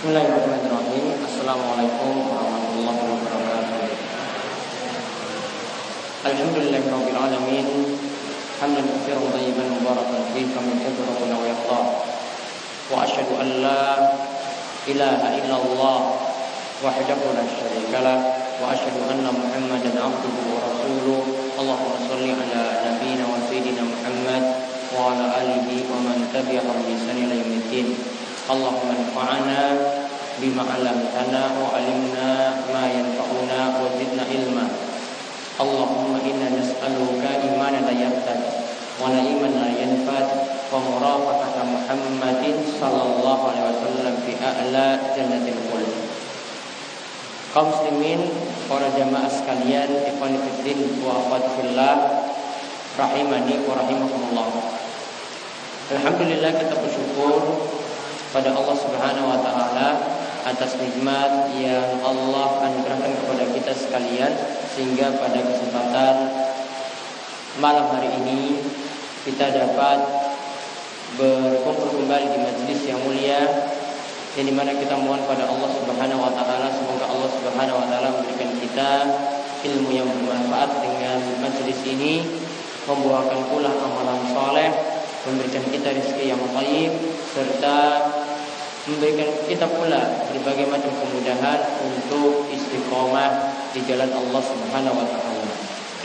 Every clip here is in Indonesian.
Bismillahirrahmanirrahim Assalamualaikum warahmatullahi wabarakatuh Alhamdulillahirrahmanirrahim Hamdan katsiran tayyiban mubarakan fihi kama rabbuna wa yarda Wa asyhadu an la ilaha illallah wahdahu la syarika lah wa asyhadu anna Muhammadan abduhu wa rasuluh Allahumma shalli ala nabiyyina wa sayyidina Muhammad wa ala alihi wa man tabi'ahum bi ihsan ila yaumiddin Allahumma anfa'na bima 'allamtana wa 'allimna ma yanfa'una wa zidna ilma Allahumma inna nas'aluka imanan la yartad wa na'iman la yanfad wa murafaqata Muhammadin sallallahu alaihi wasallam fi a'la jannatil khuld Kaum muslimin, para jamaah sekalian, ikhwan fillah wa akhwat fillah, rahimani wa rahimakumullah. Alhamdulillah kita bersyukur pada Allah Subhanahu wa taala atas nikmat yang Allah anugerahkan kepada kita sekalian sehingga pada kesempatan malam hari ini kita dapat berkumpul kembali di majelis yang mulia yang di mana kita mohon pada Allah Subhanahu wa taala semoga Allah Subhanahu wa taala memberikan kita ilmu yang bermanfaat dengan majelis ini membuahkan pula amalan soleh memberikan kita rezeki yang baik serta memberikan kita pula berbagai macam kemudahan untuk istiqomah di jalan Allah Subhanahu wa taala.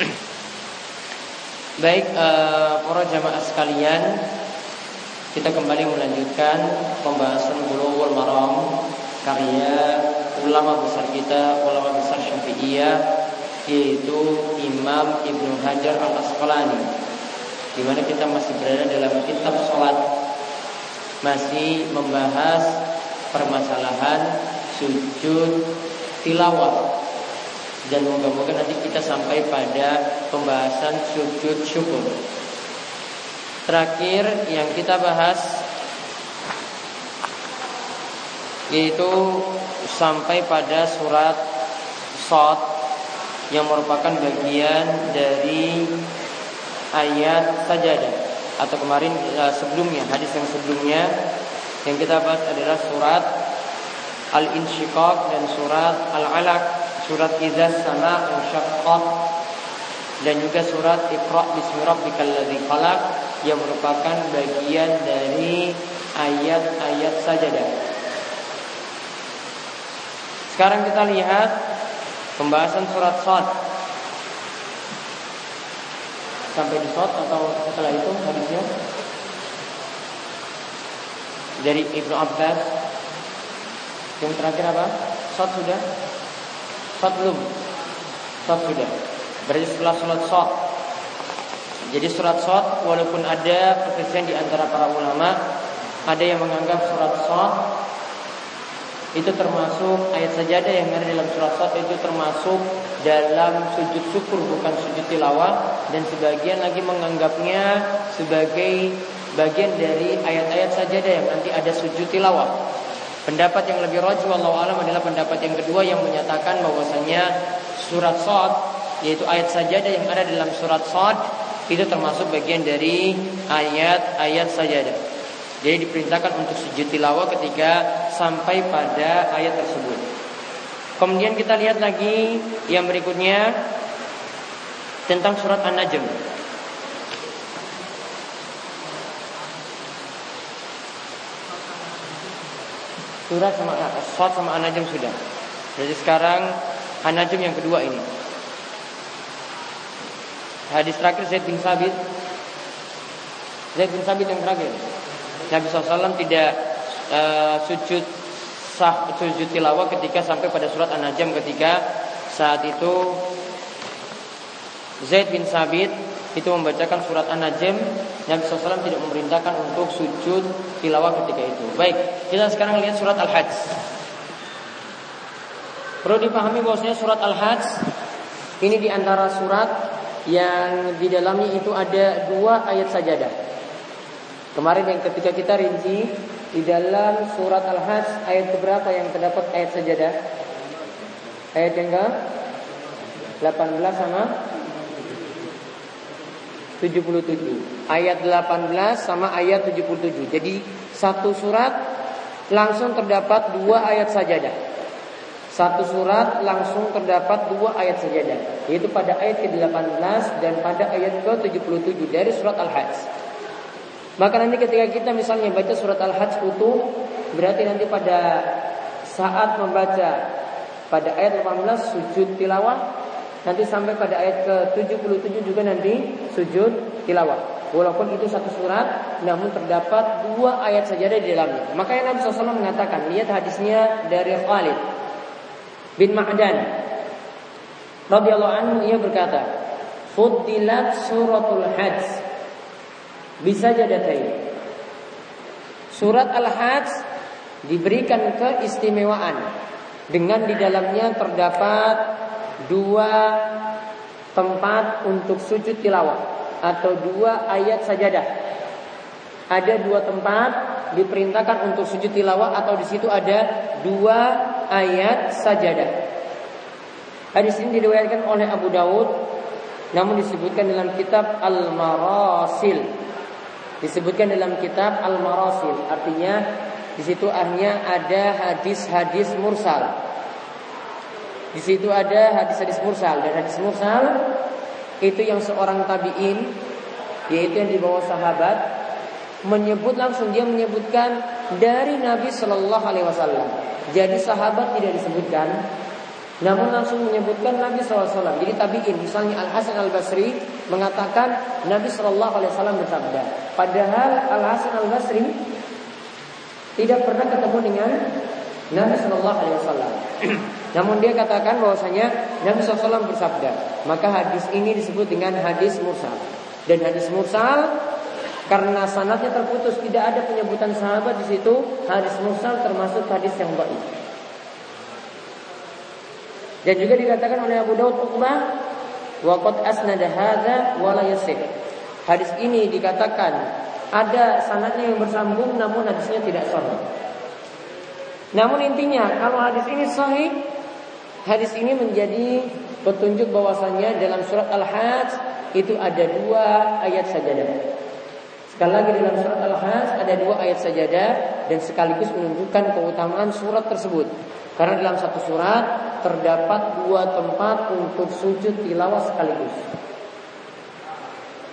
Baik uh, para jamaah sekalian, kita kembali melanjutkan pembahasan Bulughul Maram karya ulama besar kita, ulama besar Syafi'iyah yaitu Imam Ibnu Hajar Al Asqalani di mana kita masih berada dalam kitab sholat masih membahas permasalahan sujud tilawah dan moga-moga nanti kita sampai pada pembahasan sujud syukur. Terakhir yang kita bahas yaitu sampai pada surat Sot yang merupakan bagian dari ayat sajadah atau kemarin uh, sebelumnya hadis yang sebelumnya yang kita bahas adalah surat Al-Insyiqaq dan surat Al-Alaq, surat Idza Sama Insyaqqaq dan juga surat Iqra bismi rabbikal ladzi yang merupakan bagian dari ayat-ayat sajadah. Sekarang kita lihat pembahasan surat Sad sampai di shot atau setelah itu hadisnya dari Ibnu Abbas yang terakhir apa? Shot sudah? Shot belum? Shot sudah. Berarti setelah sholat shot. Jadi surat shot walaupun ada perselisihan di antara para ulama, ada yang menganggap surat shot itu termasuk ayat sajadah yang ada dalam surat Sad itu termasuk dalam sujud syukur bukan sujud tilawah dan sebagian lagi menganggapnya sebagai bagian dari ayat-ayat sajadah yang nanti ada sujud tilawah. Pendapat yang lebih rajih Allah alam adalah pendapat yang kedua yang menyatakan bahwasanya surat Sad yaitu ayat sajadah yang ada dalam surat Sad itu termasuk bagian dari ayat-ayat sajadah. Jadi diperintahkan untuk sujud tilawah ketika sampai pada ayat tersebut. Kemudian kita lihat lagi yang berikutnya tentang surat An-Najm. Surat sama surat sama An-Najm sudah. Jadi sekarang An-Najm yang kedua ini. Hadis terakhir Zaid bin Sabit. Zaid bin Sabit yang terakhir. Nabi SAW tidak uh, sujud sah sujud tilawah ketika sampai pada surat An-Najm ketika saat itu Zaid bin Sabit itu membacakan surat An-Najm Nabi SAW tidak memerintahkan untuk sujud tilawah ketika itu. Baik, kita sekarang lihat surat Al-Hajj. Perlu dipahami bahwasanya surat Al-Hajj Ini di antara surat yang di dalamnya itu ada dua ayat sajadah Kemarin yang ketika kita rinci di dalam surat Al-Hajj ayat berapa yang terdapat ayat sajadah? Ayat yang ke 18 sama 77. Ayat 18 sama ayat 77. Jadi satu surat langsung terdapat dua ayat sajadah. Satu surat langsung terdapat dua ayat sajadah, yaitu pada ayat ke-18 dan pada ayat ke-77 dari surat Al-Hajj. Maka nanti ketika kita misalnya baca surat Al-Hajj utuh, berarti nanti pada saat membaca pada ayat 18 sujud tilawah, nanti sampai pada ayat ke-77 juga nanti sujud tilawah. Walaupun itu satu surat, namun terdapat dua ayat saja di dalamnya. Makanya Nabi SAW mengatakan, lihat hadisnya dari Khalid bin Ma'dan. Radhiyallahu anhu ia berkata, Fuddilat suratul hajj bisa jadatain. Surat Al-Hajj diberikan keistimewaan dengan di dalamnya terdapat dua tempat untuk sujud tilawah atau dua ayat sajadah. Ada dua tempat diperintahkan untuk sujud tilawah atau di situ ada dua ayat sajadah. Hadis ini diriwayatkan oleh Abu Daud namun disebutkan dalam kitab Al-Marasil. Disebutkan dalam kitab Al-Marasil, artinya di situ hanya ada hadis-hadis mursal. Di situ ada hadis-hadis mursal dan hadis mursal itu yang seorang tabiin yaitu yang di bawah sahabat menyebut langsung dia menyebutkan dari Nabi Shallallahu Alaihi Wasallam. Jadi sahabat tidak disebutkan, namun langsung menyebutkan Nabi SAW. Jadi tabiin, misalnya Al Hasan Al Basri mengatakan Nabi Wasallam bersabda. Padahal Al Hasan Al Basri tidak pernah ketemu dengan Nabi Wasallam. Namun dia katakan bahwasanya Nabi SAW bersabda. Maka hadis ini disebut dengan hadis mursal. Dan hadis mursal karena sanatnya terputus tidak ada penyebutan sahabat di situ. Hadis mursal termasuk hadis yang baik. Dan juga dikatakan oleh Abu Daud Uqbah waqad asnada hadza wa Hadis ini dikatakan ada sanatnya yang bersambung namun hadisnya tidak sahih. Namun intinya kalau hadis ini sahih Hadis ini menjadi petunjuk bahwasanya dalam surat Al-Hajj itu ada dua ayat sajadah. Sekali lagi dalam surat Al-Hajj ada dua ayat sajadah dan sekaligus menunjukkan keutamaan surat tersebut. Karena dalam satu surat terdapat dua tempat untuk sujud tilawah sekaligus.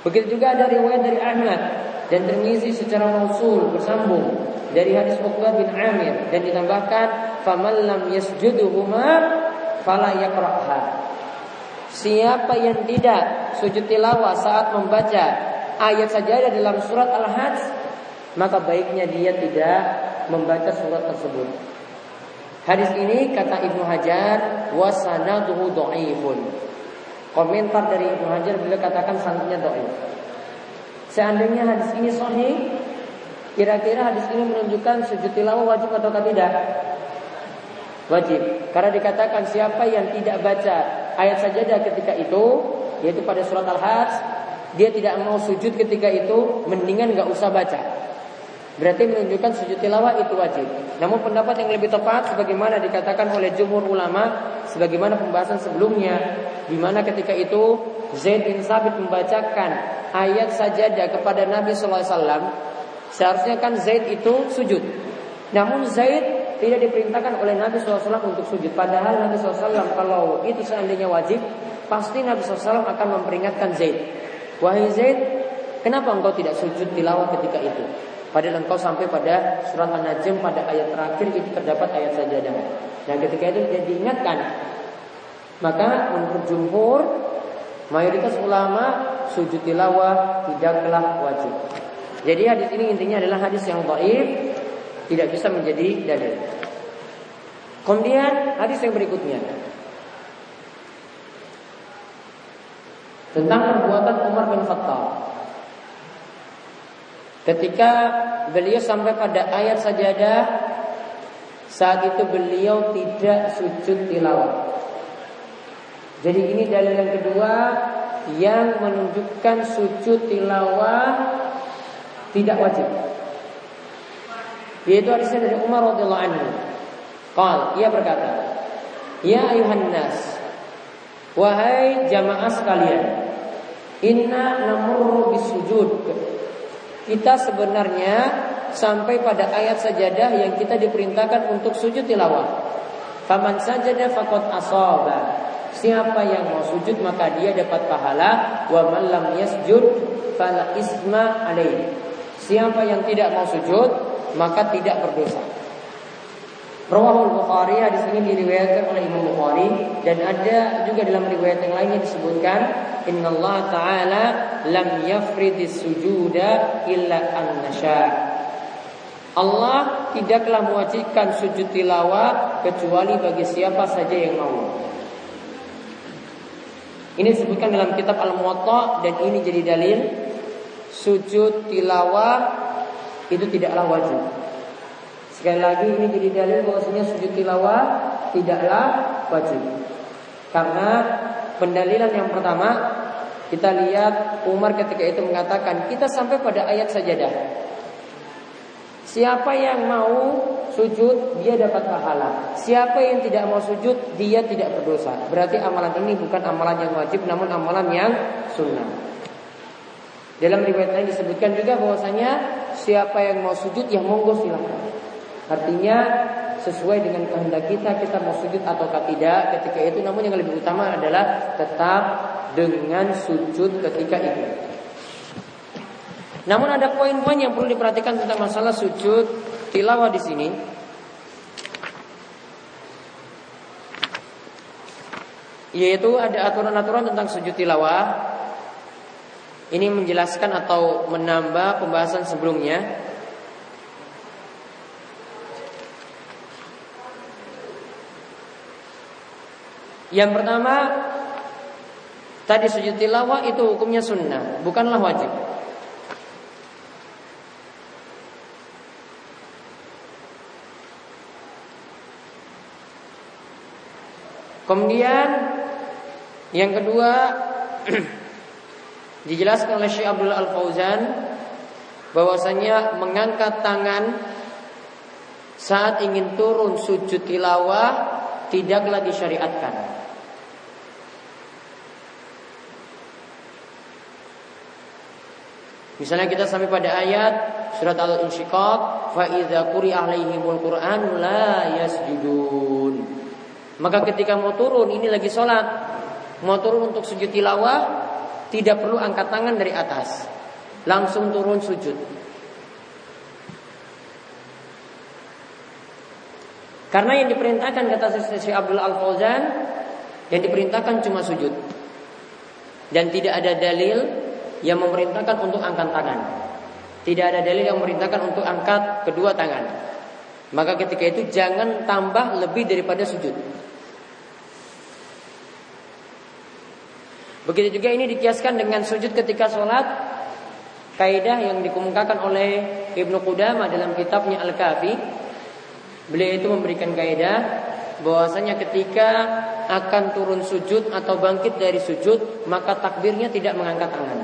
Begitu juga ada riwayat dari Ahmad dan Tirmizi secara mausul bersambung dari hadis Uqbah bin Amir dan ditambahkan faman lam yasjuduhuma fala yakrahha. Siapa yang tidak sujud tilawah saat membaca ayat saja dalam surat Al-Hajj, maka baiknya dia tidak membaca surat tersebut. Hadis ini kata Ibnu Hajar wasanaduhu dhaifun. Komentar dari Ibnu Hajar beliau katakan sanadnya dhaif. Seandainya hadis ini sahih, kira-kira hadis ini menunjukkan sujud tilawah wajib atau tidak? Wajib. Karena dikatakan siapa yang tidak baca ayat sajadah ketika itu, yaitu pada surat Al-Hajj, dia tidak mau sujud ketika itu, mendingan nggak usah baca. Berarti menunjukkan sujud tilawah itu wajib. Namun pendapat yang lebih tepat sebagaimana dikatakan oleh jumhur ulama sebagaimana pembahasan sebelumnya di mana ketika itu Zaid bin Sabit membacakan ayat sajadah kepada Nabi sallallahu alaihi wasallam seharusnya kan Zaid itu sujud. Namun Zaid tidak diperintahkan oleh Nabi SAW untuk sujud. Padahal Nabi SAW kalau itu seandainya wajib, pasti Nabi SAW akan memperingatkan Zaid. Wahai Zaid, kenapa engkau tidak sujud tilawah ketika itu? Padahal engkau sampai pada surat An-Najm pada ayat terakhir itu terdapat ayat sajadah. Nah ketika itu dia diingatkan. Maka menurut jumhur, mayoritas ulama sujud tilawah tidaklah wajib. Jadi hadis ini intinya adalah hadis yang baik tidak bisa menjadi dalil. Kemudian hadis yang berikutnya tentang perbuatan Umar bin Khattab. Ketika beliau sampai pada ayat sajadah saat itu beliau tidak sujud tilawah. Jadi ini dalil yang kedua yang menunjukkan sujud tilawah tidak wajib. Yaitu hadisnya dari Umar radhiyallahu anhu. Qal, ia berkata, "Ya ayuhan nas, wahai jamaah sekalian, inna namurru bisujud." Kita sebenarnya sampai pada ayat sajadah yang kita diperintahkan untuk sujud tilawah. Faman sajada faqad asaba. Siapa yang mau sujud maka dia dapat pahala wa man lam yasjud fala isma alaihi. Siapa yang tidak mau sujud maka tidak berdosa. Rawahul Bukhari hadis ini diriwayatkan oleh Imam Bukhari dan ada juga dalam riwayat yang lainnya disebutkan Inna Allah Taala lam yafridis sujuda illa an Allah tidaklah mewajibkan sujud tilawah kecuali bagi siapa saja yang mau. Ini disebutkan dalam kitab Al-Muwatta dan ini jadi dalil sujud tilawah itu tidaklah wajib. Sekali lagi ini jadi dalil bahwasanya sujud tilawah tidaklah wajib. Karena pendalilan yang pertama kita lihat Umar ketika itu mengatakan kita sampai pada ayat sajadah. Siapa yang mau sujud dia dapat pahala. Siapa yang tidak mau sujud dia tidak berdosa. Berarti amalan ini bukan amalan yang wajib namun amalan yang sunnah. Dalam riwayat lain disebutkan juga bahwasanya siapa yang mau sujud ya monggo silakan. Artinya sesuai dengan kehendak kita kita mau sujud atau tidak ketika itu namun yang lebih utama adalah tetap dengan sujud ketika itu. Namun ada poin-poin yang perlu diperhatikan tentang masalah sujud tilawah di sini. Yaitu ada aturan-aturan tentang sujud tilawah. Ini menjelaskan atau menambah pembahasan sebelumnya. Yang pertama, tadi sujud tilawah itu hukumnya sunnah, bukanlah wajib. Kemudian yang kedua dijelaskan oleh Syekh Abdul Al Fauzan bahwasanya mengangkat tangan saat ingin turun sujud tilawah tidaklah disyariatkan. Misalnya kita sampai pada ayat surat Al-Insyiqaq fa idza Qur'an la yasjudun. Maka ketika mau turun ini lagi sholat Mau turun untuk sujud tilawah Tidak perlu angkat tangan dari atas Langsung turun sujud Karena yang diperintahkan kata Syekh Abdul Al Fauzan Yang diperintahkan cuma sujud. Dan tidak ada dalil Yang memerintahkan untuk angkat tangan. Tidak ada dalil yang memerintahkan untuk angkat kedua tangan. Maka ketika itu jangan tambah lebih daripada sujud. Begitu juga ini dikiaskan dengan sujud ketika sholat Kaidah yang dikemukakan oleh Ibnu Qudamah dalam kitabnya Al-Kafi Beliau itu memberikan kaidah bahwasanya ketika akan turun sujud atau bangkit dari sujud maka takbirnya tidak mengangkat tangan.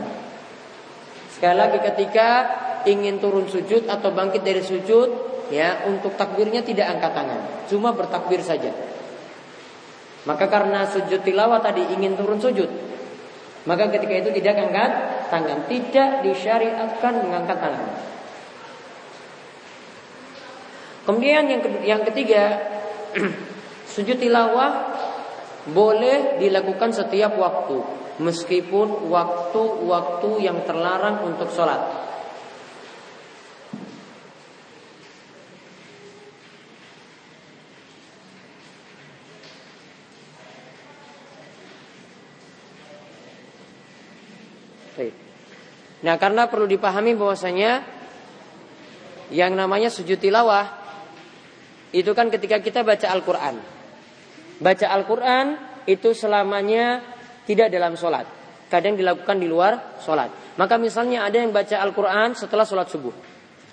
Sekali lagi ketika ingin turun sujud atau bangkit dari sujud ya untuk takbirnya tidak angkat tangan, cuma bertakbir saja. Maka karena sujud tilawah tadi ingin turun sujud, maka ketika itu tidak angkat tangan, tidak disyariatkan mengangkat tangan. Kemudian yang yang ketiga, sujud tilawah boleh dilakukan setiap waktu, meskipun waktu-waktu yang terlarang untuk sholat. Nah, karena perlu dipahami bahwasanya yang namanya sujud tilawah itu kan ketika kita baca Al-Qur'an. Baca Al-Qur'an itu selamanya tidak dalam sholat. Kadang dilakukan di luar sholat. Maka misalnya ada yang baca Al-Quran setelah sholat subuh.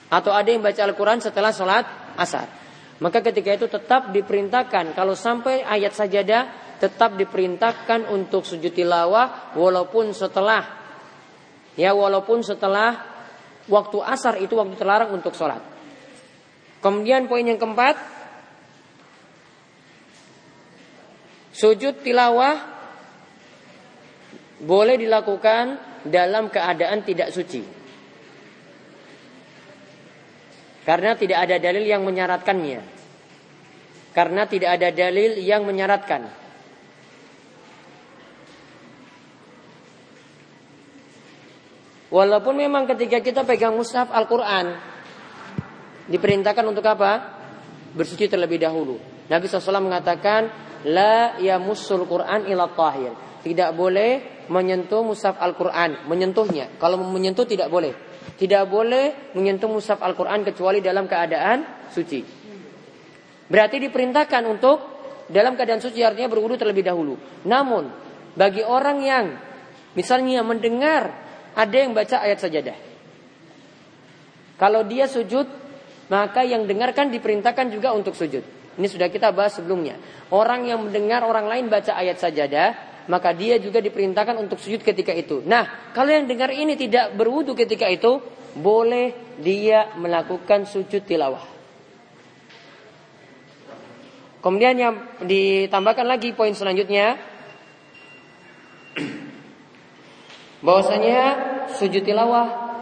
Atau ada yang baca Al-Quran setelah sholat asar. Maka ketika itu tetap diperintahkan. Kalau sampai ayat sajadah tetap diperintahkan untuk sujud tilawah. Walaupun setelah Ya walaupun setelah waktu asar itu waktu terlarang untuk sholat. Kemudian poin yang keempat, sujud tilawah boleh dilakukan dalam keadaan tidak suci. Karena tidak ada dalil yang menyaratkannya. Karena tidak ada dalil yang menyaratkan. Walaupun memang ketika kita pegang mushaf Al-Quran Diperintahkan untuk apa? Bersuci terlebih dahulu Nabi SAW mengatakan La yamussul Quran ila tahir Tidak boleh menyentuh mushaf Al-Quran Menyentuhnya Kalau menyentuh tidak boleh tidak boleh menyentuh mushaf Al-Quran kecuali dalam keadaan suci. Berarti diperintahkan untuk dalam keadaan suci artinya berwudu terlebih dahulu. Namun bagi orang yang misalnya mendengar ada yang baca ayat sajadah. Kalau dia sujud, maka yang dengarkan diperintahkan juga untuk sujud. Ini sudah kita bahas sebelumnya. Orang yang mendengar orang lain baca ayat sajadah, maka dia juga diperintahkan untuk sujud ketika itu. Nah, kalau yang dengar ini tidak berwudu ketika itu, boleh dia melakukan sujud tilawah. Kemudian yang ditambahkan lagi poin selanjutnya bahwasanya sujud tilawah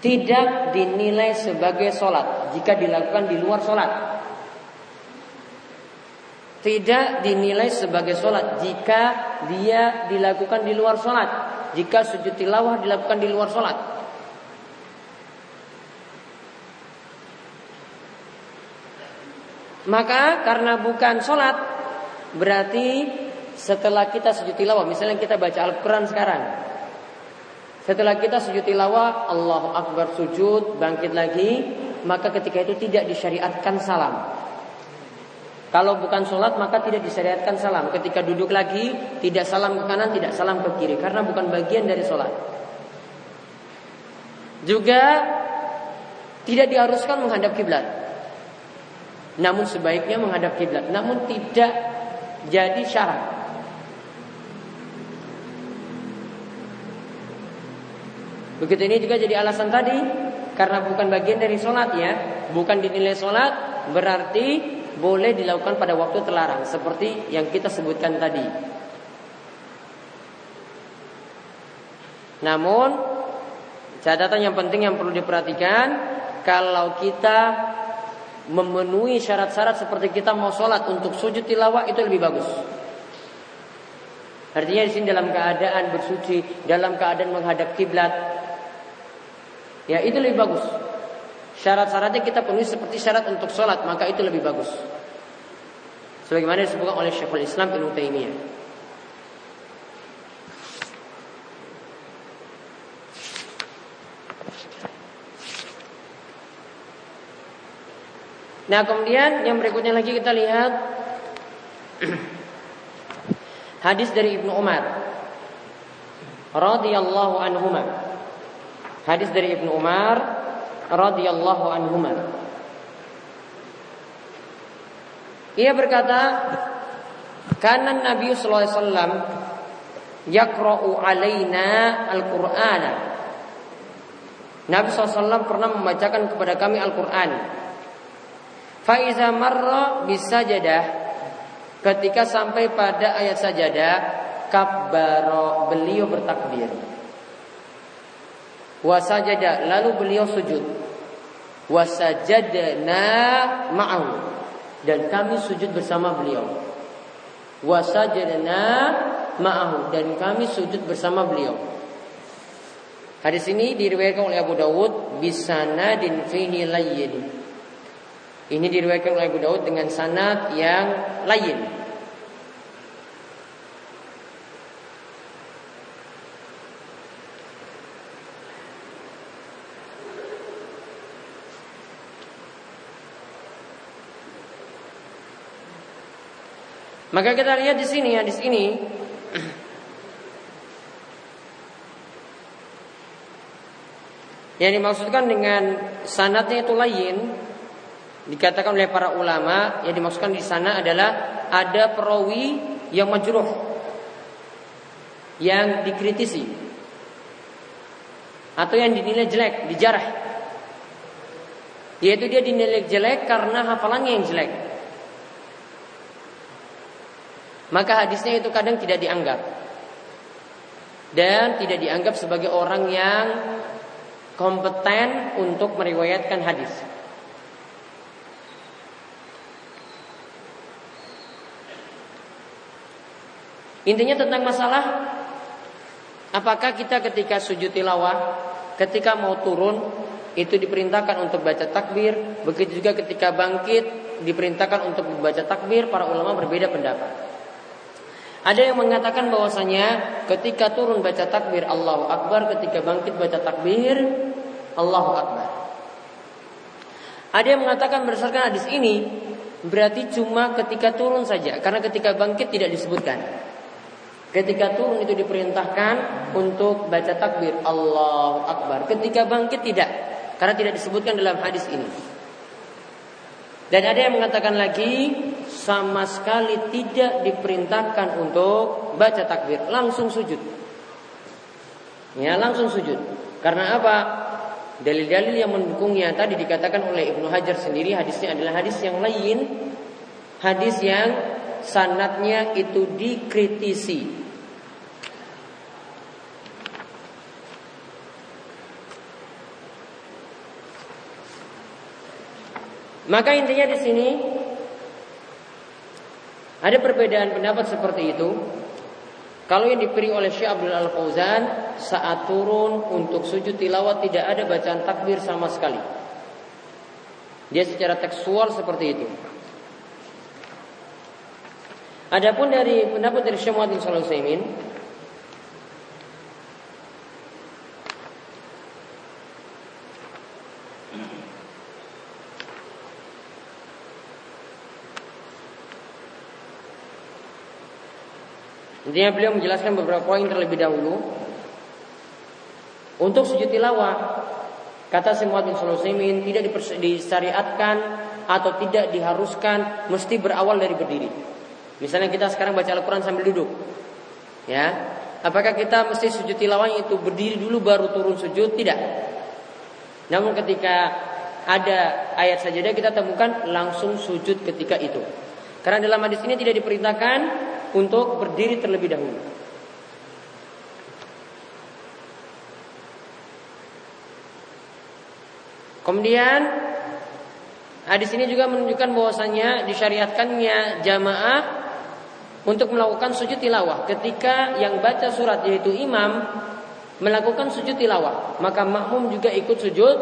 tidak dinilai sebagai sholat jika dilakukan di luar sholat tidak dinilai sebagai sholat jika dia dilakukan di luar sholat. Jika sujud tilawah dilakukan di luar sholat. Maka karena bukan sholat berarti setelah kita sujud tilawah, misalnya kita baca Al-Quran sekarang. Setelah kita sujud tilawah, Allah Akbar sujud, bangkit lagi, maka ketika itu tidak disyariatkan salam. Kalau bukan sholat maka tidak disyariatkan salam. Ketika duduk lagi tidak salam ke kanan, tidak salam ke kiri karena bukan bagian dari sholat. Juga tidak diharuskan menghadap kiblat. Namun sebaiknya menghadap kiblat. Namun tidak jadi syarat. Begitu ini juga jadi alasan tadi karena bukan bagian dari sholat ya, bukan dinilai sholat berarti boleh dilakukan pada waktu terlarang seperti yang kita sebutkan tadi. Namun catatan yang penting yang perlu diperhatikan kalau kita memenuhi syarat-syarat seperti kita mau sholat untuk sujud tilawah itu lebih bagus. Artinya di sini dalam keadaan bersuci, dalam keadaan menghadap kiblat, ya itu lebih bagus. Syarat-syaratnya kita penuhi seperti syarat untuk sholat, maka itu lebih bagus. Sebagaimana disebutkan oleh Syekhul Islam Ibnu Taimiyah. Nah kemudian yang berikutnya lagi kita lihat hadis dari Ibnu Umar radhiyallahu anhuma. Hadis dari Ibnu Umar radhiyallahu anhuma. Ia berkata, "Kana Nabi sallallahu alaihi wasallam yaqra'u alaina al-Qur'ana." Nabi SAW pernah membacakan kepada kami Al-Quran. Faiza marra bisajadah. Ketika sampai pada ayat sajadah, kabbaro beliau bertakbir. Wasajada lalu beliau sujud. Wasajadna ma'ahu dan kami sujud bersama beliau. Wasajadna ma'ahu dan kami sujud bersama beliau. Hadis ini diriwayatkan oleh Abu Dawud bisanadin fihi layyin. Ini diriwayatkan oleh Abu Dawud dengan sanad yang lain. Maka kita lihat di sini ya di sini yang dimaksudkan dengan sanatnya itu lain dikatakan oleh para ulama yang dimaksudkan di sana adalah ada perawi yang majruh yang dikritisi atau yang dinilai jelek, dijarah. Yaitu dia dinilai jelek karena hafalannya yang jelek. Maka hadisnya itu kadang tidak dianggap dan tidak dianggap sebagai orang yang kompeten untuk meriwayatkan hadis. Intinya tentang masalah apakah kita ketika sujud tilawah, ketika mau turun itu diperintahkan untuk baca takbir, begitu juga ketika bangkit diperintahkan untuk membaca takbir, para ulama berbeda pendapat. Ada yang mengatakan bahwasanya ketika turun baca takbir Allahu Akbar, ketika bangkit baca takbir Allahu Akbar. Ada yang mengatakan berdasarkan hadis ini berarti cuma ketika turun saja, karena ketika bangkit tidak disebutkan. Ketika turun itu diperintahkan untuk baca takbir Allahu Akbar. Ketika bangkit tidak, karena tidak disebutkan dalam hadis ini. Dan ada yang mengatakan lagi sama sekali tidak diperintahkan untuk baca takbir, langsung sujud. Ya, langsung sujud. Karena apa? Dalil-dalil yang mendukungnya tadi dikatakan oleh Ibnu Hajar sendiri hadisnya adalah hadis yang lain, hadis yang sanatnya itu dikritisi. Maka intinya di sini ada perbedaan pendapat seperti itu. Kalau yang dipilih oleh Syekh Abdul Al Fauzan saat turun untuk sujud tilawat tidak ada bacaan takbir sama sekali. Dia secara tekstual seperti itu. Adapun dari pendapat dari Syekh Muhammad bin Intinya beliau menjelaskan beberapa poin terlebih dahulu. Untuk sujud tilawah, kata semua bin Sulaiman tidak disyariatkan atau tidak diharuskan mesti berawal dari berdiri. Misalnya kita sekarang baca Al-Quran sambil duduk. Ya, Apakah kita mesti sujud tilawahnya itu berdiri dulu baru turun sujud? Tidak. Namun ketika ada ayat sajadah kita temukan langsung sujud ketika itu. Karena dalam hadis ini tidak diperintahkan untuk berdiri terlebih dahulu. Kemudian hadis ini juga menunjukkan bahwasanya disyariatkannya jamaah untuk melakukan sujud tilawah ketika yang baca surat yaitu imam melakukan sujud tilawah maka makmum juga ikut sujud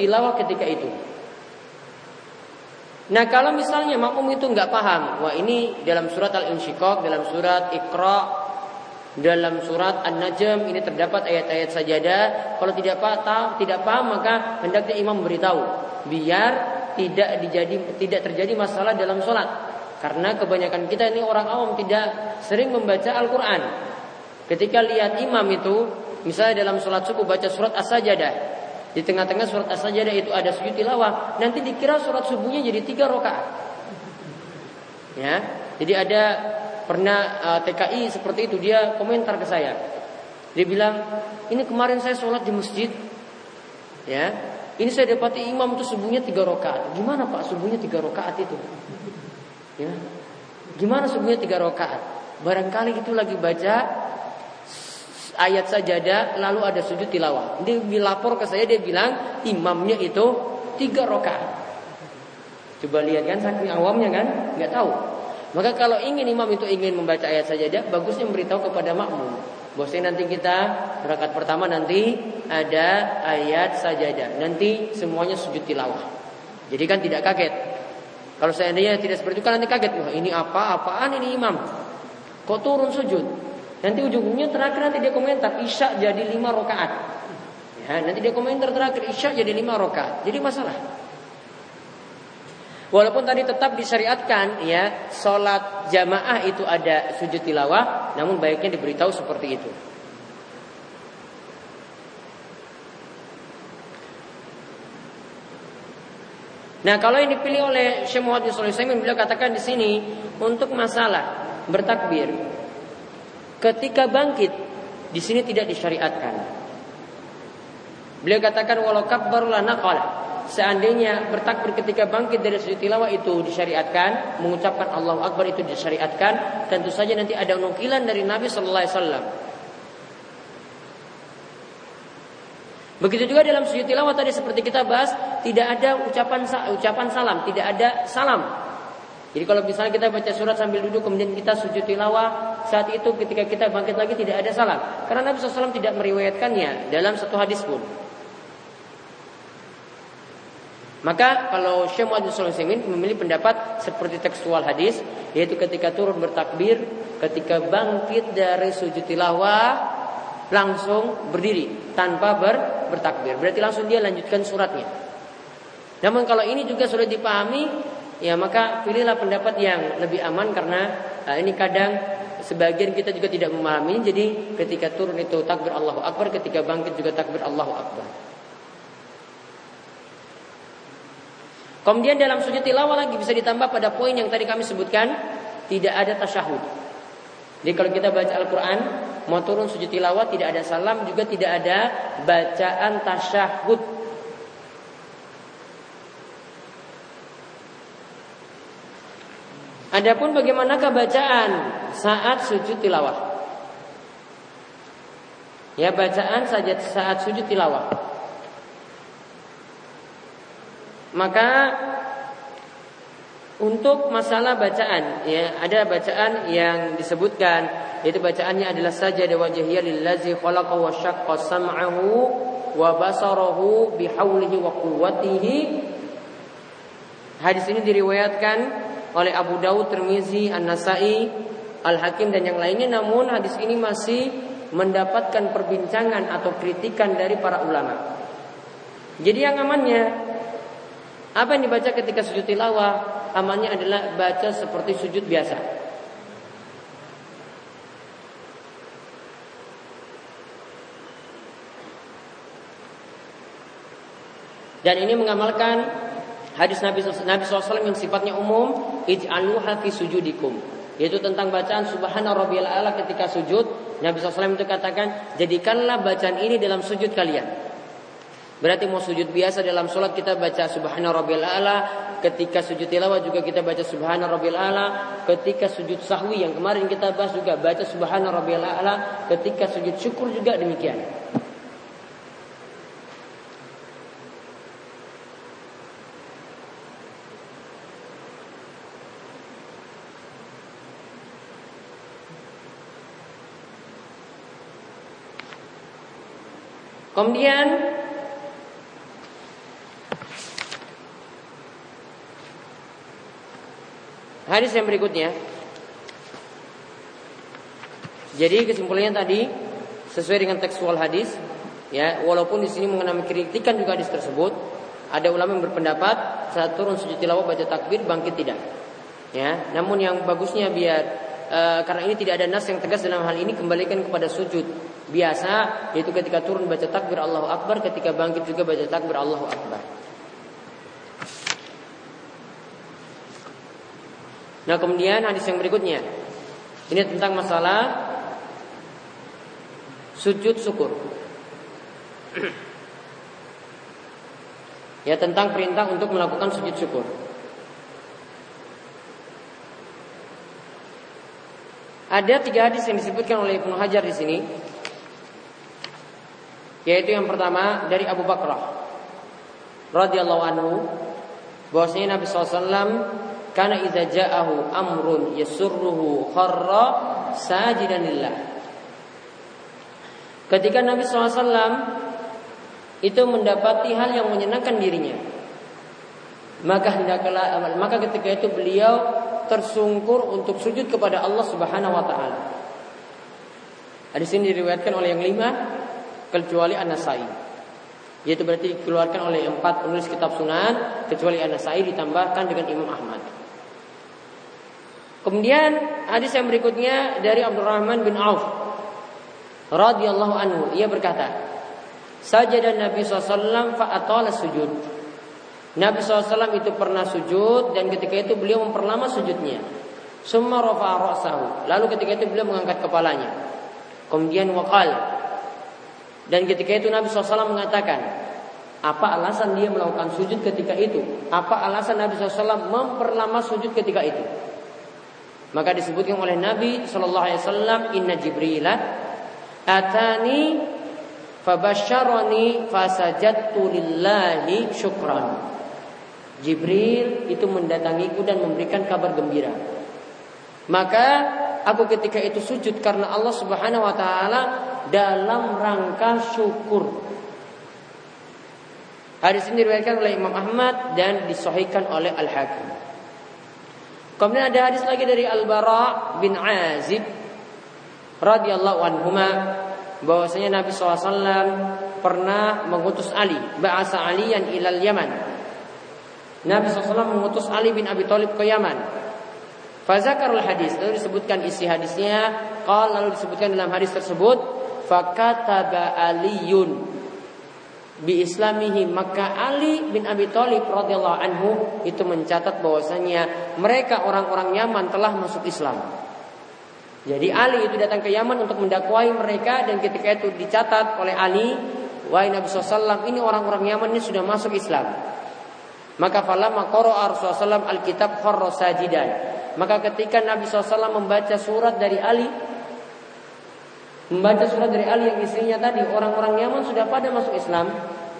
tilawah ketika itu. Nah kalau misalnya makmum itu nggak paham, wah ini dalam surat Al-Insyiqaq, dalam surat Iqra, dalam surat An-Najm ini terdapat ayat-ayat sajadah. Kalau tidak paham, tidak paham maka hendaknya imam beritahu biar tidak dijadi tidak terjadi masalah dalam sholat. Karena kebanyakan kita ini orang awam tidak sering membaca Al-Quran. Ketika lihat imam itu, misalnya dalam sholat subuh baca surat As-Sajadah, di tengah-tengah surat As-Sajdah itu ada sujud tilawah. Nanti dikira surat subuhnya jadi tiga rakaat. Ya, jadi ada pernah uh, TKI seperti itu dia komentar ke saya. Dia bilang, ini kemarin saya sholat di masjid, ya, ini saya dapati imam itu subuhnya tiga rakaat. Gimana pak subuhnya tiga rakaat itu? Ya, gimana subuhnya tiga rakaat? Barangkali itu lagi baca ayat sajadah lalu ada sujud tilawah. Dia lapor ke saya dia bilang imamnya itu tiga rakaat. Coba lihat kan saking awamnya kan nggak tahu. Maka kalau ingin imam itu ingin membaca ayat sajadah bagusnya memberitahu kepada makmum. Bosnya nanti kita rakaat pertama nanti ada ayat sajadah. Nanti semuanya sujud tilawah. Jadi kan tidak kaget. Kalau seandainya tidak seperti itu kan nanti kaget. Wah ini apa? Apaan ini imam? Kok turun sujud? Nanti ujung-ujungnya terakhir nanti dia komentar Isya jadi lima rakaat. Ya, nanti dia komentar terakhir Isya jadi lima rakaat. Jadi masalah. Walaupun tadi tetap disyariatkan ya sholat jamaah itu ada sujud tilawah, namun baiknya diberitahu seperti itu. Nah kalau yang dipilih oleh Syekh Muhammad bin beliau katakan di sini untuk masalah bertakbir Ketika bangkit di sini tidak disyariatkan. Beliau katakan walau kabbarulah naqala. Seandainya bertakbir ketika bangkit dari sujud tilawah itu disyariatkan, mengucapkan Allahu Akbar itu disyariatkan, tentu saja nanti ada nukilan dari Nabi Sallallahu Alaihi Wasallam. Begitu juga dalam sujud tilawah tadi seperti kita bahas tidak ada ucapan ucapan salam, tidak ada salam. Jadi kalau misalnya kita baca surat sambil duduk kemudian kita sujud tilawah saat itu ketika kita bangkit lagi tidak ada salam karena Nabi SAW tidak meriwayatkannya dalam satu hadis pun. Maka kalau Syekh Muhammad Sulaiman memilih pendapat seperti tekstual hadis yaitu ketika turun bertakbir, ketika bangkit dari sujud tilawah langsung berdiri tanpa ber, bertakbir. Berarti langsung dia lanjutkan suratnya. Namun kalau ini juga sudah dipahami, ya maka pilihlah pendapat yang lebih aman karena nah, ini kadang sebagian kita juga tidak memahami. Jadi ketika turun itu takbir Allahu Akbar, ketika bangkit juga takbir Allahu Akbar. Kemudian dalam sujud tilawah lagi bisa ditambah pada poin yang tadi kami sebutkan tidak ada tasyahud. Jadi kalau kita baca Al-Quran mau turun sujud tilawah tidak ada salam juga tidak ada bacaan tasyahud. Adapun bagaimanakah bacaan saat sujud tilawah? Ya bacaan saja saat sujud tilawah. Maka untuk masalah bacaan ya ada bacaan yang disebutkan yaitu bacaannya adalah saja wajhiyya lillazi khalaqa wa syaqqa sam'ahu wa basarahu bihaulihi wa quwwatihi Hadis ini diriwayatkan oleh Abu Daud, Tirmizi, An-Nasai, Al-Hakim dan yang lainnya namun hadis ini masih mendapatkan perbincangan atau kritikan dari para ulama. Jadi yang amannya apa yang dibaca ketika sujud tilawah? Amalnya adalah baca seperti sujud biasa. Dan ini mengamalkan hadis Nabi Nabi SAW yang sifatnya umum, ij'aluha fi sujudikum. Yaitu tentang bacaan subhana rabbiyal a'la ketika sujud. Nabi SAW itu katakan, jadikanlah bacaan ini dalam sujud kalian. Berarti mau sujud biasa dalam sholat kita baca subhana rabbil a'la Ketika sujud tilawah juga kita baca subhana rabbil a'la Ketika sujud sahwi yang kemarin kita bahas juga baca subhana rabbil a'la Ketika sujud syukur juga demikian Kemudian Hadis yang berikutnya. Jadi kesimpulannya tadi sesuai dengan tekstual hadis, ya walaupun di sini mengenai kritikan juga hadis tersebut, ada ulama yang berpendapat saat turun sujud tilawah baca takbir bangkit tidak. Ya, namun yang bagusnya biar e, karena ini tidak ada nas yang tegas dalam hal ini kembalikan kepada sujud biasa yaitu ketika turun baca takbir Allahu Akbar ketika bangkit juga baca takbir Allahu Akbar. Nah kemudian hadis yang berikutnya. Ini tentang masalah Sujud syukur. Ya tentang perintah untuk melakukan sujud syukur. Ada tiga hadis yang disebutkan oleh Ibnu Hajar di sini yaitu yang pertama dari Abu Bakrah radhiyallahu anhu bahwasanya Nabi SAW karena idza ja'ahu amrun yasurruhu kharra sajidan lillah. Ketika Nabi SAW itu mendapati hal yang menyenangkan dirinya, maka hendaklah maka ketika itu beliau tersungkur untuk sujud kepada Allah Subhanahu wa taala. Hadis ini diriwayatkan oleh yang lima kecuali An-Nasai. Yaitu berarti dikeluarkan oleh empat penulis kitab sunan kecuali An-Nasai ditambahkan dengan Imam Ahmad. Kemudian hadis yang berikutnya dari Abdurrahman bin Auf radhiyallahu anhu ia berkata sajadah Nabi SAW fa'atala sujud Nabi SAW itu pernah sujud dan ketika itu beliau memperlama sujudnya. Summa rafa'a Lalu ketika itu beliau mengangkat kepalanya. Kemudian waqal. Dan ketika itu Nabi SAW mengatakan, apa alasan dia melakukan sujud ketika itu? Apa alasan Nabi SAW memperlama sujud ketika itu? Maka disebutkan oleh Nabi Shallallahu Alaihi Wasallam, Inna Jibril atani Fabasyarani fasajadtu lillahi syukran. Jibril itu mendatangiku dan memberikan kabar gembira. Maka aku ketika itu sujud karena Allah Subhanahu wa taala dalam rangka syukur. Hadis ini diriwayatkan oleh Imam Ahmad dan disahihkan oleh Al-Hakim. Kemudian ada hadis lagi dari Al-Bara bin Azib radhiyallahu anhuma bahwasanya Nabi SAW pernah mengutus Ali, bahasa Aliyan ilal Yaman. Nabi SAW mengutus Ali bin Abi Thalib ke Yaman. Fazakarul hadis lalu disebutkan isi hadisnya, qal lalu disebutkan dalam hadis tersebut, fakataba Aliyun bi islamihi maka Ali bin Abi Thalib radhiyallahu anhu itu mencatat bahwasanya mereka orang-orang Yaman telah masuk Islam. Jadi Ali itu datang ke Yaman untuk mendakwai mereka dan ketika itu dicatat oleh Ali, wahai Nabi SAW ini orang-orang Yaman ini sudah masuk Islam. Maka falamma qara'a Rasulullah alkitab kharra sajidan. Maka ketika Nabi SAW membaca surat dari Ali, membaca surat dari Ali yang istrinya tadi, orang-orang Yaman sudah pada masuk Islam.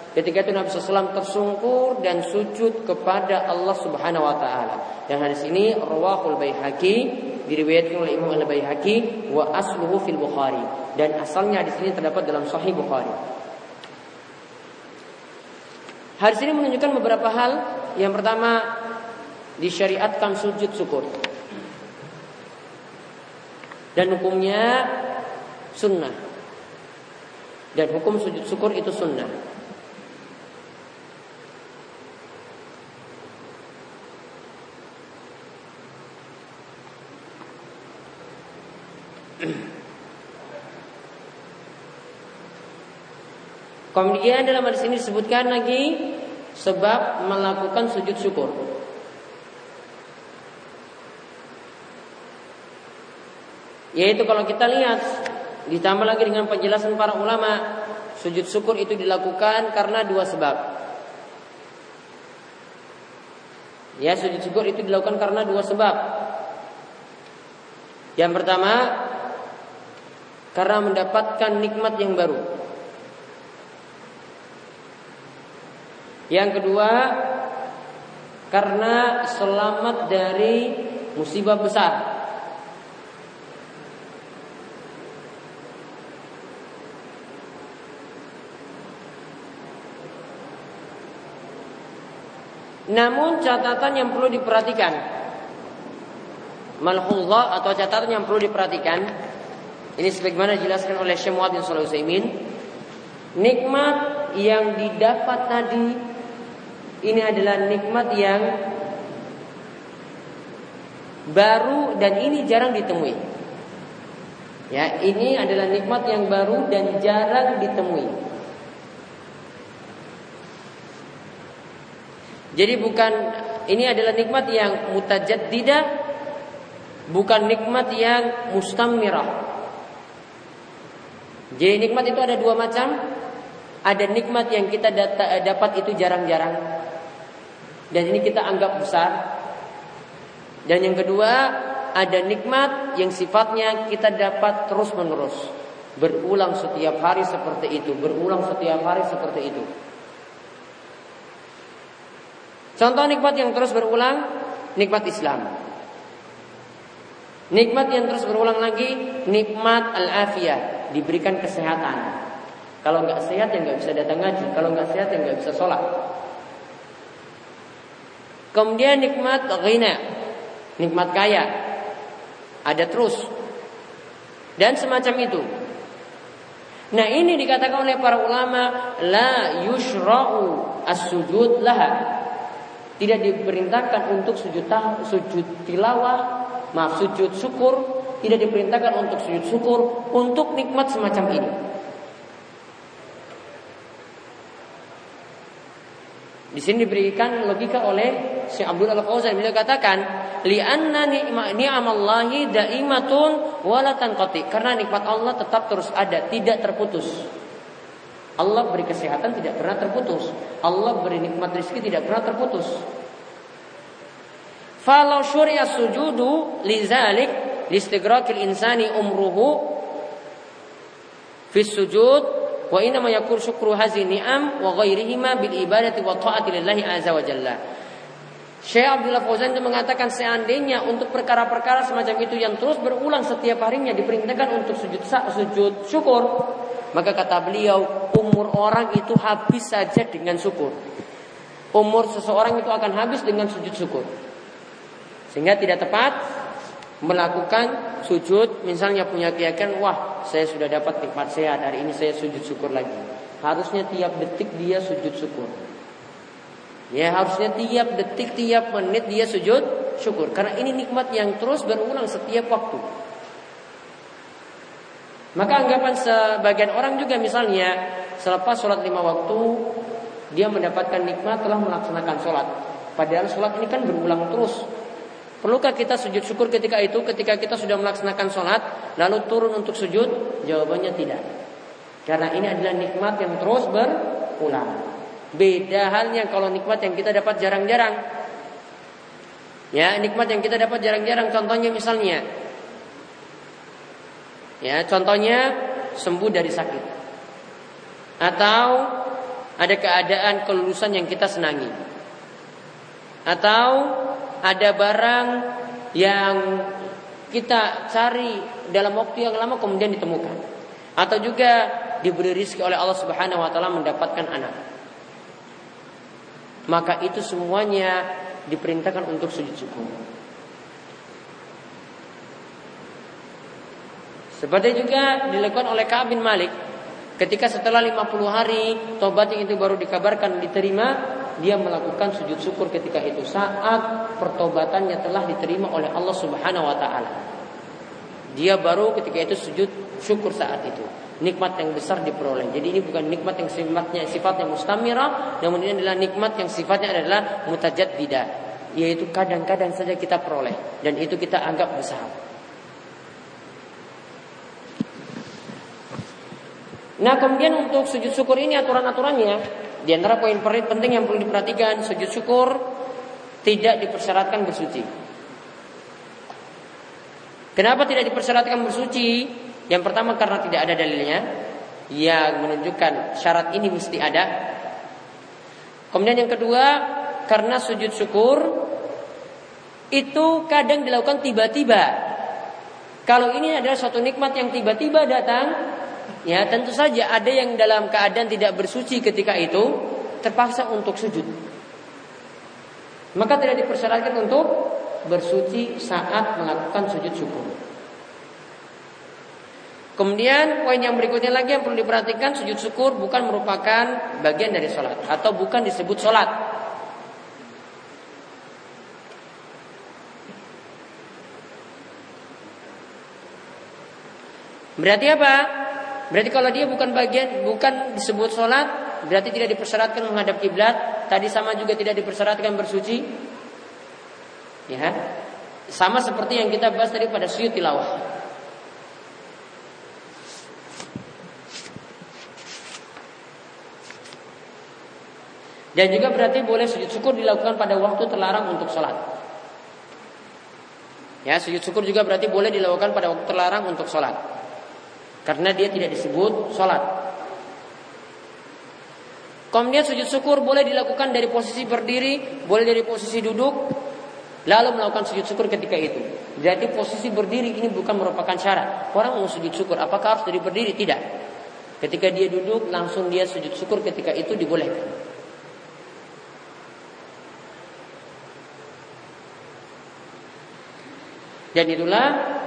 Ketika itu Nabi SAW tersungkur dan sujud kepada Allah Subhanahu Wa Taala. Dan hadis ini rawahul Baihaqi diriwayatkan oleh Imam Al Baihaqi wa asluhu fil Bukhari dan asalnya hadis ini terdapat dalam Sahih Bukhari. Hadis ini menunjukkan beberapa hal. Yang pertama disyariatkan sujud syukur. Dan hukumnya sunnah. Dan hukum sujud syukur itu sunnah. Kemudian dalam hadis ini disebutkan lagi sebab melakukan sujud syukur. Yaitu kalau kita lihat Ditambah lagi dengan penjelasan para ulama, sujud syukur itu dilakukan karena dua sebab. Ya, sujud syukur itu dilakukan karena dua sebab. Yang pertama, karena mendapatkan nikmat yang baru. Yang kedua, karena selamat dari musibah besar. Namun catatan yang perlu diperhatikan. Malhullah atau catatan yang perlu diperhatikan. Ini sebagaimana dijelaskan oleh Syekh Muhammad bin Shalih Nikmat yang didapat tadi Ini adalah nikmat yang Baru dan ini jarang ditemui. Ya, ini adalah nikmat yang baru dan jarang ditemui. Jadi bukan ini adalah nikmat yang mutajaddidah bukan nikmat yang mustamirah. Jadi nikmat itu ada dua macam. Ada nikmat yang kita dapat itu jarang-jarang. Dan ini kita anggap besar. Dan yang kedua, ada nikmat yang sifatnya kita dapat terus-menerus. Berulang setiap hari seperti itu, berulang setiap hari seperti itu. Contoh nikmat yang terus berulang, nikmat Islam. Nikmat yang terus berulang lagi, nikmat al-afiyah, diberikan kesehatan. Kalau nggak sehat ya nggak bisa datang ngaji, kalau nggak sehat ya nggak bisa sholat. Kemudian nikmat ghina, nikmat kaya, ada terus. Dan semacam itu. Nah ini dikatakan oleh para ulama la yushra'u as-sujud laha tidak diperintahkan untuk sujud tah, sujud tilawah, maaf sujud syukur, tidak diperintahkan untuk sujud syukur untuk nikmat semacam ini. Di sini diberikan logika oleh Syekh Abdul Al Fauzan beliau katakan li'anna ni'amallahi daimatun wala tanqati karena nikmat Allah tetap terus ada tidak terputus. Allah beri kesehatan tidak pernah terputus. Allah beri nikmat rezeki tidak pernah terputus. Falau syuriya sujudu lizalik listigrakil insani umruhu fis sujud Wa inna ma yakun syukru hazi ni'am wa ghairihima bil ibadati wa ta'ati lillahi azza wa jalla. Syekh Abdullah Fauzan itu mengatakan seandainya untuk perkara-perkara semacam itu yang terus berulang setiap harinya diperintahkan untuk sujud sujud syukur, maka kata beliau umur orang itu habis saja dengan syukur. Umur seseorang itu akan habis dengan sujud syukur. Sehingga tidak tepat melakukan sujud misalnya punya keyakinan wah saya sudah dapat nikmat sehat hari ini saya sujud syukur lagi harusnya tiap detik dia sujud syukur Ya harusnya tiap detik, tiap menit dia sujud syukur. Karena ini nikmat yang terus berulang setiap waktu. Maka anggapan sebagian orang juga misalnya selepas sholat lima waktu dia mendapatkan nikmat telah melaksanakan sholat. Padahal sholat ini kan berulang terus. Perlukah kita sujud syukur ketika itu ketika kita sudah melaksanakan sholat lalu turun untuk sujud? Jawabannya tidak. Karena ini adalah nikmat yang terus berulang. Beda halnya kalau nikmat yang kita dapat jarang-jarang. Ya, nikmat yang kita dapat jarang-jarang contohnya misalnya Ya, contohnya sembuh dari sakit. Atau ada keadaan kelulusan yang kita senangi. Atau ada barang yang kita cari dalam waktu yang lama kemudian ditemukan. Atau juga diberi rezeki oleh Allah Subhanahu wa taala mendapatkan anak maka itu semuanya diperintahkan untuk sujud syukur. Seperti juga dilakukan oleh Ka'ab bin Malik ketika setelah 50 hari tobat yang itu baru dikabarkan diterima, dia melakukan sujud syukur ketika itu saat pertobatannya telah diterima oleh Allah Subhanahu wa taala. Dia baru ketika itu sujud syukur saat itu nikmat yang besar diperoleh. Jadi ini bukan nikmat yang sifatnya sifatnya mustamira, namun ini adalah nikmat yang sifatnya adalah mutajaddidah, yaitu kadang-kadang saja kita peroleh dan itu kita anggap besar. Nah kemudian untuk sujud syukur ini aturan-aturannya Di antara poin penting yang perlu diperhatikan Sujud syukur tidak dipersyaratkan bersuci Kenapa tidak dipersyaratkan bersuci? Yang pertama karena tidak ada dalilnya yang menunjukkan syarat ini mesti ada. Kemudian yang kedua karena sujud syukur itu kadang dilakukan tiba-tiba. Kalau ini adalah suatu nikmat yang tiba-tiba datang, ya tentu saja ada yang dalam keadaan tidak bersuci ketika itu terpaksa untuk sujud. Maka tidak dipersyaratkan untuk bersuci saat melakukan sujud syukur. Kemudian poin yang berikutnya lagi yang perlu diperhatikan sujud syukur bukan merupakan bagian dari sholat atau bukan disebut sholat. Berarti apa? Berarti kalau dia bukan bagian, bukan disebut sholat, berarti tidak dipersyaratkan menghadap kiblat. Tadi sama juga tidak dipersyaratkan bersuci. Ya, sama seperti yang kita bahas tadi pada sujud tilawah. Dan juga berarti boleh sujud syukur dilakukan pada waktu terlarang untuk sholat. Ya, sujud syukur juga berarti boleh dilakukan pada waktu terlarang untuk sholat. Karena dia tidak disebut sholat. Kemudian sujud syukur boleh dilakukan dari posisi berdiri, boleh dari posisi duduk, lalu melakukan sujud syukur ketika itu. Jadi posisi berdiri ini bukan merupakan syarat. Orang mau sujud syukur, apakah harus dari berdiri? Tidak. Ketika dia duduk, langsung dia sujud syukur ketika itu dibolehkan. Dan itulah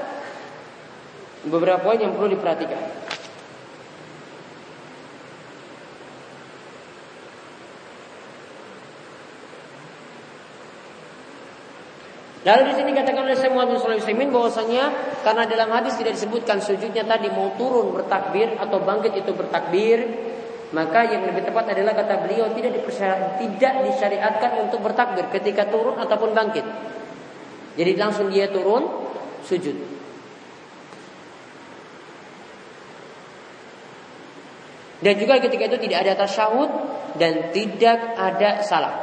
beberapa poin yang perlu diperhatikan. Lalu di sini katakan oleh Syekh Muhammad bin bahwasanya karena dalam hadis tidak disebutkan sujudnya tadi mau turun bertakbir atau bangkit itu bertakbir, maka yang lebih tepat adalah kata beliau tidak tidak disyariatkan untuk bertakbir ketika turun ataupun bangkit. Jadi langsung dia turun sujud. Dan juga ketika itu tidak ada tasyahud dan tidak ada salam.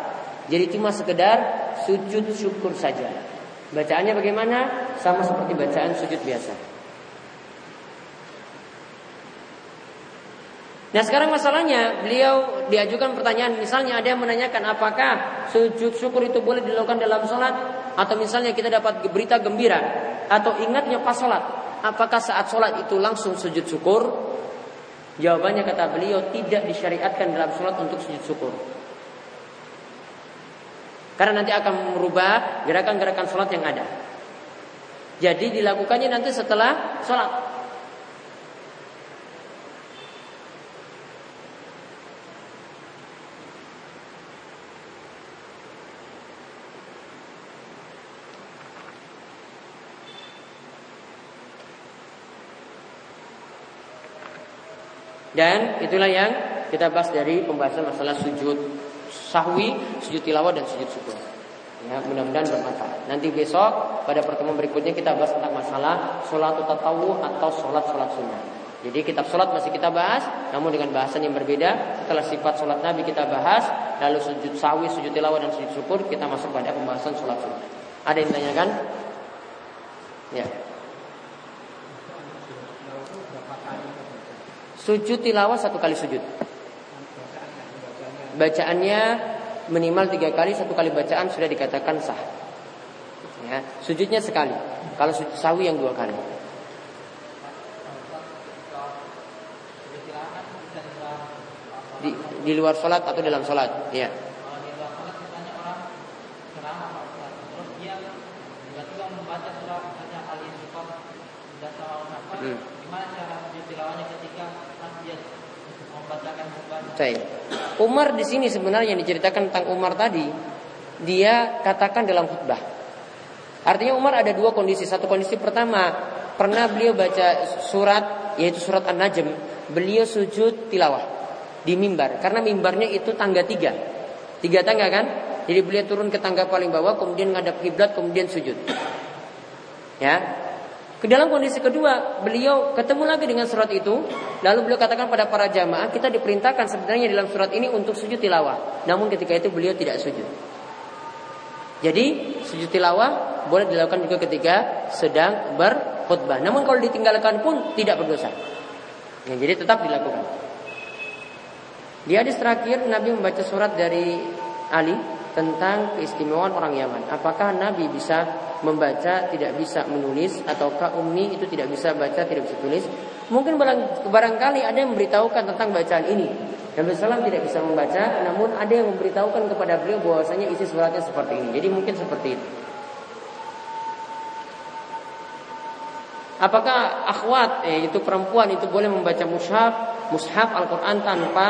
Jadi cuma sekedar sujud syukur saja. Bacaannya bagaimana? Sama seperti bacaan sujud biasa. Nah sekarang masalahnya beliau diajukan pertanyaan misalnya ada yang menanyakan apakah sujud syukur itu boleh dilakukan dalam sholat atau misalnya kita dapat berita gembira atau ingatnya pas sholat apakah saat sholat itu langsung sujud syukur jawabannya kata beliau tidak disyariatkan dalam sholat untuk sujud syukur. Karena nanti akan merubah gerakan-gerakan sholat yang ada. Jadi dilakukannya nanti setelah sholat Dan itulah yang kita bahas dari pembahasan masalah sujud sahwi, sujud tilawah dan sujud syukur. Ya, mudah-mudahan bermanfaat. Nanti besok pada pertemuan berikutnya kita bahas tentang masalah sholat tatawu atau sholat sholat sunnah. Jadi kitab sholat masih kita bahas, namun dengan bahasan yang berbeda. Setelah sifat sholat Nabi kita bahas, lalu sujud sawi, sujud tilawah dan sujud syukur kita masuk pada pembahasan sholat sunnah. Ada yang tanyakan? Ya. Sujud tilawah satu kali sujud. Bacaannya minimal tiga kali, satu kali bacaan sudah dikatakan sah. Ya, sujudnya sekali. Kalau sujud sawi yang dua kali. Di, di luar sholat atau dalam sholat, ya. Umar di sini sebenarnya yang diceritakan tentang Umar tadi, dia katakan dalam khutbah. Artinya Umar ada dua kondisi. Satu kondisi pertama, pernah beliau baca surat yaitu surat An-Najm, beliau sujud tilawah di mimbar karena mimbarnya itu tangga tiga. Tiga tangga kan? Jadi beliau turun ke tangga paling bawah, kemudian ngadap kiblat, kemudian sujud. Ya, ke dalam kondisi kedua, beliau ketemu lagi dengan surat itu, lalu beliau katakan pada para jamaah, kita diperintahkan sebenarnya dalam surat ini untuk sujud tilawah. Namun ketika itu beliau tidak sujud. Jadi sujud tilawah boleh dilakukan juga ketika sedang berkhutbah. Namun kalau ditinggalkan pun tidak berdosa. Ya, jadi tetap dilakukan. Di hadis terakhir Nabi membaca surat dari Ali tentang keistimewaan orang Yaman. Apakah Nabi bisa membaca, tidak bisa menulis, ataukah Ummi itu tidak bisa baca, tidak bisa tulis? Mungkin barang, barangkali ada yang memberitahukan tentang bacaan ini. Nabi Sallam tidak bisa membaca, namun ada yang memberitahukan kepada beliau bahwasanya isi suratnya seperti ini. Jadi mungkin seperti itu. Apakah akhwat, eh, itu perempuan itu boleh membaca mushaf, mushaf Al-Quran tanpa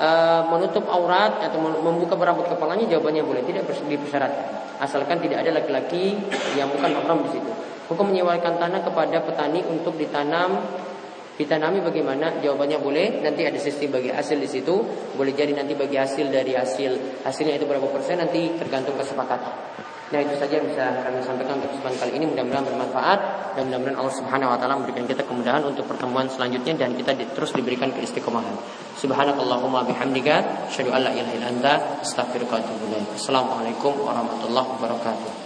e, menutup aurat atau membuka berambut kepalanya jawabannya boleh tidak dipersyaratkan asalkan tidak ada laki-laki yang bukan mahram di situ. Hukum menyewakan tanah kepada petani untuk ditanam ditanami bagaimana? Jawabannya boleh. Nanti ada sistem bagi hasil di situ. Boleh jadi nanti bagi hasil dari hasil hasilnya itu berapa persen nanti tergantung kesepakatan. Nah itu saja yang bisa kami sampaikan untuk kesempatan kali ini mudah-mudahan bermanfaat dan mudah-mudahan Allah Subhanahu Wa Taala memberikan kita kemudahan untuk pertemuan selanjutnya dan kita di, terus diberikan keistiqomahan. Subhanakallahumma bihamdika, syadu alla ilaha illa anta, astaghfiruka wa atubu Assalamualaikum warahmatullahi wabarakatuh.